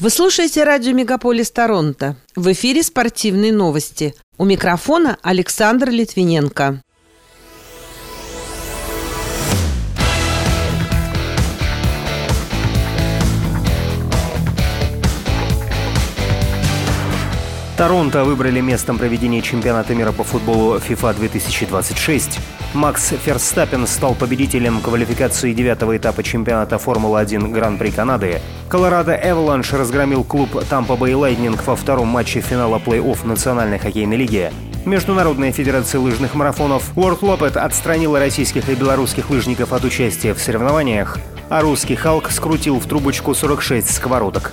Вы слушаете радио «Мегаполис Торонто». В эфире спортивные новости. У микрофона Александр Литвиненко. Торонто выбрали местом проведения чемпионата мира по футболу FIFA 2026. Макс Ферстаппен стал победителем квалификации девятого этапа чемпионата Формулы-1 Гран-при Канады. Колорадо Эваланш разгромил клуб Тампа Бэй Лайтнинг во втором матче финала плей-офф Национальной хоккейной лиги. Международная федерация лыжных марафонов Worldloppet отстранила российских и белорусских лыжников от участия в соревнованиях, а русский «Халк» скрутил в трубочку 46 сковородок.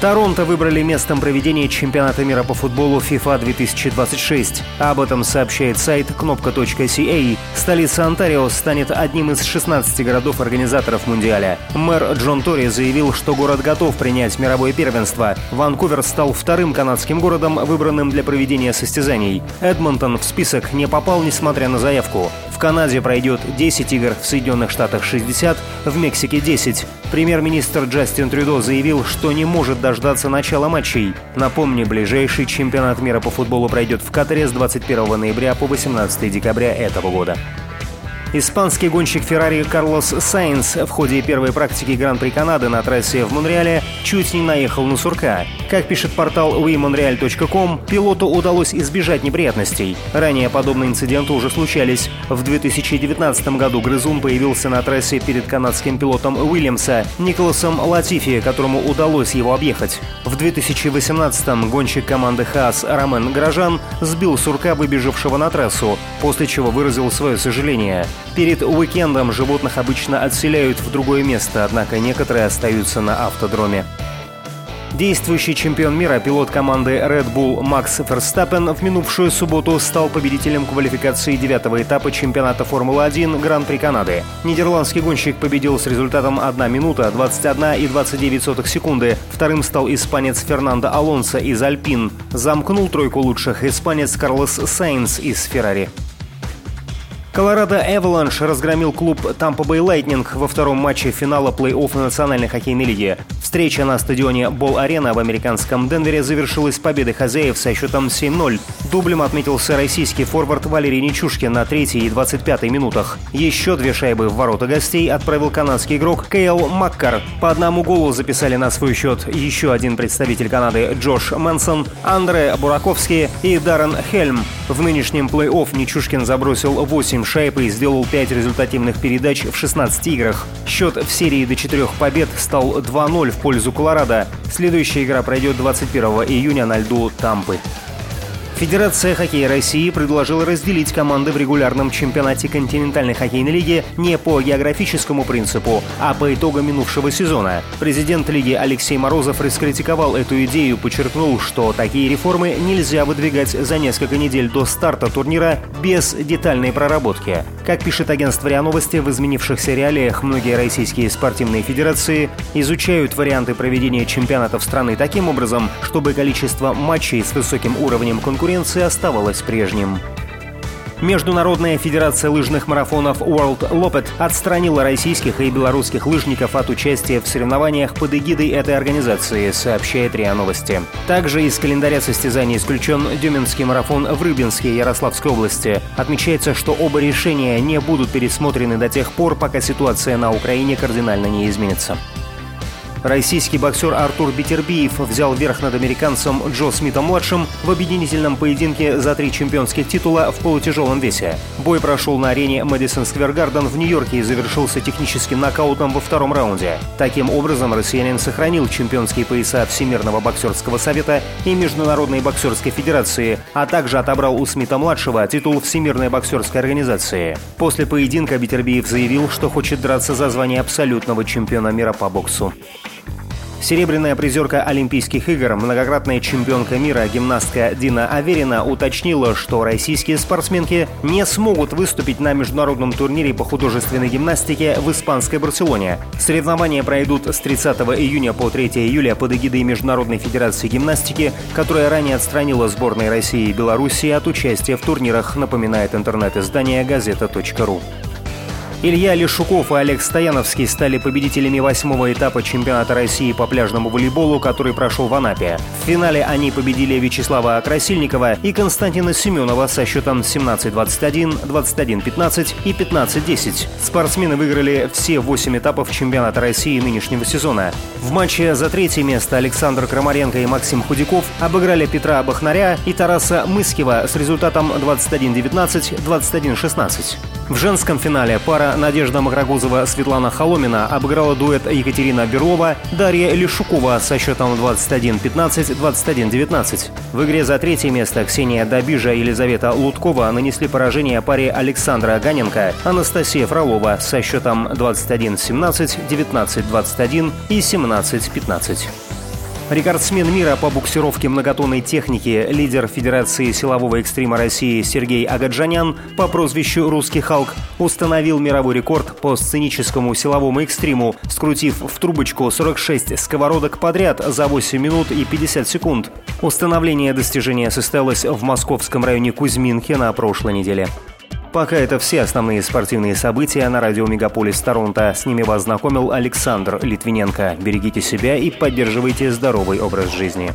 Торонто выбрали местом проведения чемпионата мира по футболу FIFA 2026. Об этом сообщает сайт кнопка.ca. Столица Онтарио станет одним из 16 городов-организаторов Мундиаля. Мэр Джон Тори заявил, что город готов принять мировое первенство. Ванкувер стал вторым канадским городом, выбранным для проведения состязаний. Эдмонтон в список не попал, несмотря на заявку. В Канаде пройдет 10 игр, в Соединенных Штатах 60, в Мексике 10. Премьер-министр Джастин Трюдо заявил, что не может дождаться начала матчей. Напомню, ближайший чемпионат мира по футболу пройдет в Катаре с 21 ноября по 18 декабря этого года. Испанский гонщик Феррари Карлос Сайнс в ходе первой практики Гран-при Канады на трассе в Монреале чуть не наехал на сурка. Как пишет портал wemonreal.com, пилоту удалось избежать неприятностей. Ранее подобные инциденты уже случались. В 2019 году грызун появился на трассе перед канадским пилотом Уильямса Николасом Латифи, которому удалось его объехать. В 2018 гонщик команды Хаас Ромен Грожан сбил сурка, выбежавшего на трассу, после чего выразил свое сожаление. Перед уикендом животных обычно отселяют в другое место, однако некоторые остаются на автодроме. Действующий чемпион мира, пилот команды Red Bull Макс Ферстаппен в минувшую субботу стал победителем квалификации девятого этапа чемпионата Формулы-1 Гран-при Канады. Нидерландский гонщик победил с результатом 1 минута 21 и 29 секунды. Вторым стал испанец Фернандо Алонсо из Альпин. Замкнул тройку лучших испанец Карлос Сайнс из Феррари. Колорадо Эваланш разгромил клуб Тампа Бэй Лайтнинг во втором матче финала плей-офф Национальной хоккейной лиги. Встреча на стадионе Бол Арена в американском Денвере завершилась победой хозяев со счетом 7-0. Дублем отметился российский форвард Валерий Нечушкин на 3 и 25 минутах. Еще две шайбы в ворота гостей отправил канадский игрок Кейл Маккар. По одному голу записали на свой счет еще один представитель Канады Джош Мэнсон, Андре Бураковский и Даррен Хельм. В нынешнем плей-офф Нечушкин забросил 8 8 шайб и сделал 5 результативных передач в 16 играх. Счет в серии до 4 побед стал 2-0 в пользу Колорадо. Следующая игра пройдет 21 июня на льду Тампы. Федерация хоккея России предложила разделить команды в регулярном чемпионате континентальной хоккейной лиги не по географическому принципу, а по итогам минувшего сезона. Президент лиги Алексей Морозов раскритиковал эту идею, подчеркнул, что такие реформы нельзя выдвигать за несколько недель до старта турнира без детальной проработки. Как пишет агентство РИА Новости, в изменившихся реалиях многие российские спортивные федерации изучают варианты проведения чемпионатов страны таким образом, чтобы количество матчей с высоким уровнем конкуренции конкуренции оставалось прежним. Международная федерация лыжных марафонов World Lopet отстранила российских и белорусских лыжников от участия в соревнованиях под эгидой этой организации, сообщает РИА Новости. Также из календаря состязаний исключен Дюминский марафон в Рыбинске Ярославской области. Отмечается, что оба решения не будут пересмотрены до тех пор, пока ситуация на Украине кардинально не изменится. Российский боксер Артур Бетербиев взял верх над американцем Джо Смитом-младшим в объединительном поединке за три чемпионских титула в полутяжелом весе. Бой прошел на арене Мэдисон Сквер Гарден в Нью-Йорке и завершился техническим нокаутом во втором раунде. Таким образом, россиянин сохранил чемпионские пояса Всемирного боксерского совета и Международной боксерской федерации, а также отобрал у Смита-младшего титул Всемирной боксерской организации. После поединка Бетербиев заявил, что хочет драться за звание абсолютного чемпиона мира по боксу. Серебряная призерка Олимпийских игр, многократная чемпионка мира гимнастка Дина Аверина уточнила, что российские спортсменки не смогут выступить на международном турнире по художественной гимнастике в испанской Барселоне. Соревнования пройдут с 30 июня по 3 июля под эгидой Международной федерации гимнастики, которая ранее отстранила сборные России и Беларуси от участия в турнирах, напоминает интернет-издание газета.ру. Илья Лешуков и Олег Стояновский стали победителями восьмого этапа чемпионата России по пляжному волейболу, который прошел в Анапе. В финале они победили Вячеслава Красильникова и Константина Семенова со счетом 17-21, 21-15 и 15-10. Спортсмены выиграли все восемь этапов чемпионата России нынешнего сезона. В матче за третье место Александр Крамаренко и Максим Худяков обыграли Петра Бахнаря и Тараса Мыскива с результатом 21-19, 21-16. В женском финале пара Надежда Макрогузова Светлана Холомина обыграла дуэт Екатерина Берлова Дарья Лешукова со счетом 21-15, 21-19. В игре за третье место Ксения Добижа и Елизавета Луткова нанесли поражение паре Александра Ганенко, Анастасия Фролова со счетом 21-17, 19-21 и 17-15. Рекордсмен мира по буксировке многотонной техники, лидер Федерации силового экстрима России Сергей Агаджанян по прозвищу «Русский Халк» установил мировой рекорд по сценическому силовому экстриму, скрутив в трубочку 46 сковородок подряд за 8 минут и 50 секунд. Установление достижения состоялось в московском районе Кузьминки на прошлой неделе. Пока это все основные спортивные события на радио Мегаполис Торонто. С ними вас знакомил Александр Литвиненко. Берегите себя и поддерживайте здоровый образ жизни.